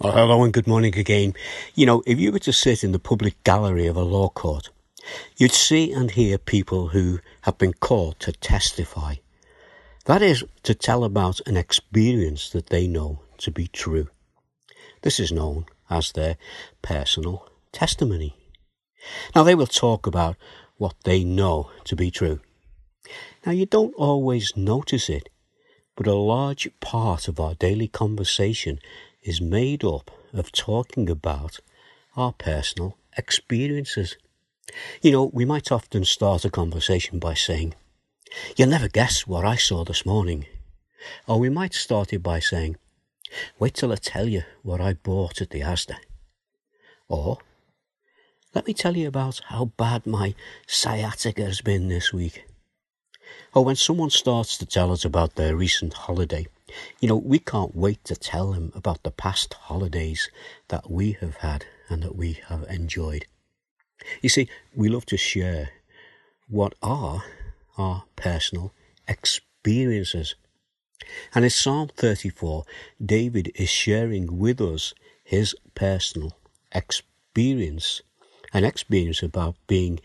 Well, hello and good morning again. You know, if you were to sit in the public gallery of a law court, you'd see and hear people who have been called to testify. That is, to tell about an experience that they know to be true. This is known as their personal testimony. Now, they will talk about what they know to be true. Now, you don't always notice it, but a large part of our daily conversation is made up of talking about our personal experiences. You know, we might often start a conversation by saying, You'll never guess what I saw this morning. Or we might start it by saying, Wait till I tell you what I bought at the Asda. Or, Let me tell you about how bad my sciatica has been this week. Or when someone starts to tell us about their recent holiday, you know, we can't wait to tell them about the past holidays that we have had and that we have enjoyed. You see, we love to share what are our personal experiences. And in Psalm 34, David is sharing with us his personal experience, an experience about being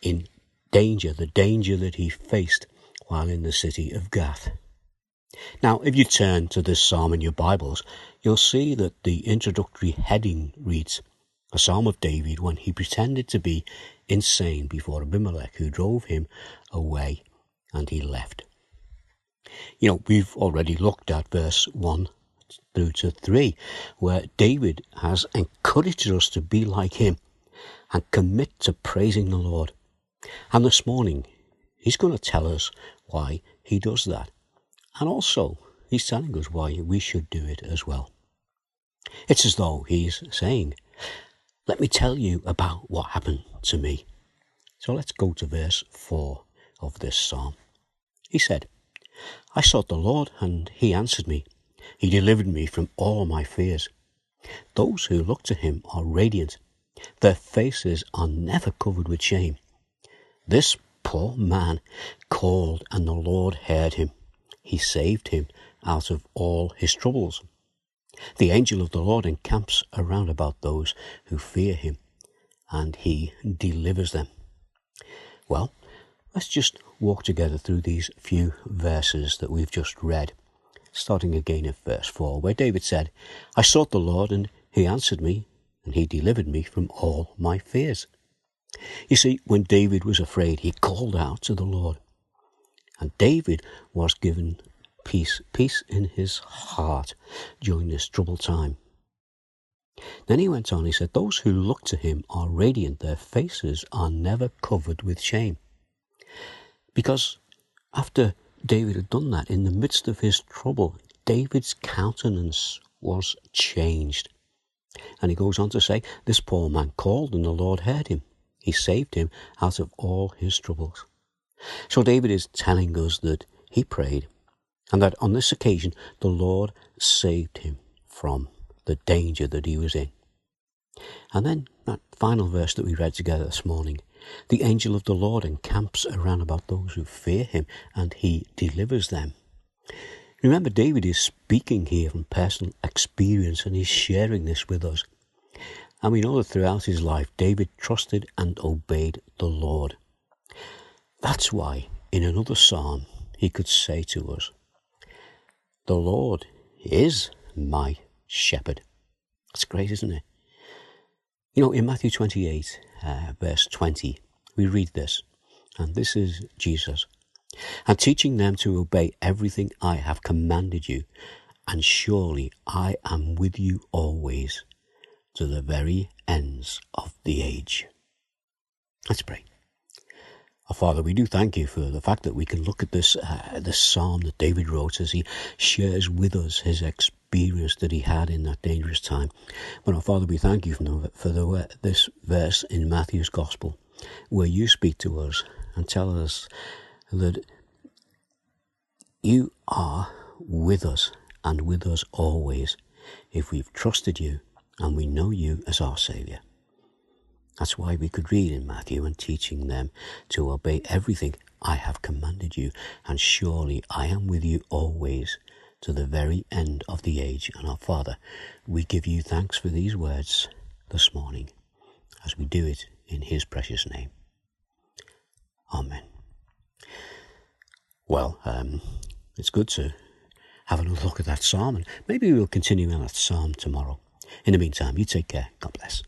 in danger, the danger that he faced while in the city of Gath. Now, if you turn to this psalm in your Bibles, you'll see that the introductory heading reads, A psalm of David when he pretended to be insane before Abimelech, who drove him away and he left. You know, we've already looked at verse 1 through to 3, where David has encouraged us to be like him and commit to praising the Lord. And this morning, he's going to tell us why he does that. And also, he's telling us why we should do it as well. It's as though he's saying, Let me tell you about what happened to me. So let's go to verse 4 of this psalm. He said, I sought the Lord, and he answered me. He delivered me from all my fears. Those who look to him are radiant. Their faces are never covered with shame. This poor man called, and the Lord heard him he saved him out of all his troubles. The angel of the Lord encamps around about those who fear him, and he delivers them. Well, let's just walk together through these few verses that we've just read, starting again at verse 4, where David said, I sought the Lord, and he answered me, and he delivered me from all my fears. You see, when David was afraid, he called out to the Lord. And David was given peace, peace in his heart during this troubled time. Then he went on, he said, Those who look to him are radiant, their faces are never covered with shame. Because after David had done that, in the midst of his trouble, David's countenance was changed. And he goes on to say, This poor man called, and the Lord heard him. He saved him out of all his troubles. So David is telling us that he prayed and that on this occasion the Lord saved him from the danger that he was in. And then that final verse that we read together this morning the angel of the Lord encamps around about those who fear him and he delivers them. Remember, David is speaking here from personal experience and he's sharing this with us. And we know that throughout his life, David trusted and obeyed the Lord. That's why in another psalm he could say to us, The Lord is my shepherd. That's great, isn't it? You know, in Matthew 28, uh, verse 20, we read this, and this is Jesus. And teaching them to obey everything I have commanded you, and surely I am with you always to the very ends of the age. Let's pray. Our Father, we do thank you for the fact that we can look at this uh, this psalm that David wrote as he shares with us his experience that he had in that dangerous time. But our Father, we thank you for, the, for the, this verse in Matthew's Gospel where you speak to us and tell us that you are with us and with us always if we've trusted you and we know you as our Saviour. That's why we could read in Matthew and teaching them to obey everything I have commanded you, and surely I am with you always to the very end of the age. And our Father, we give you thanks for these words this morning as we do it in His precious name. Amen. Well, um, it's good to have another look at that psalm, and maybe we'll continue on that psalm tomorrow. In the meantime, you take care. God bless.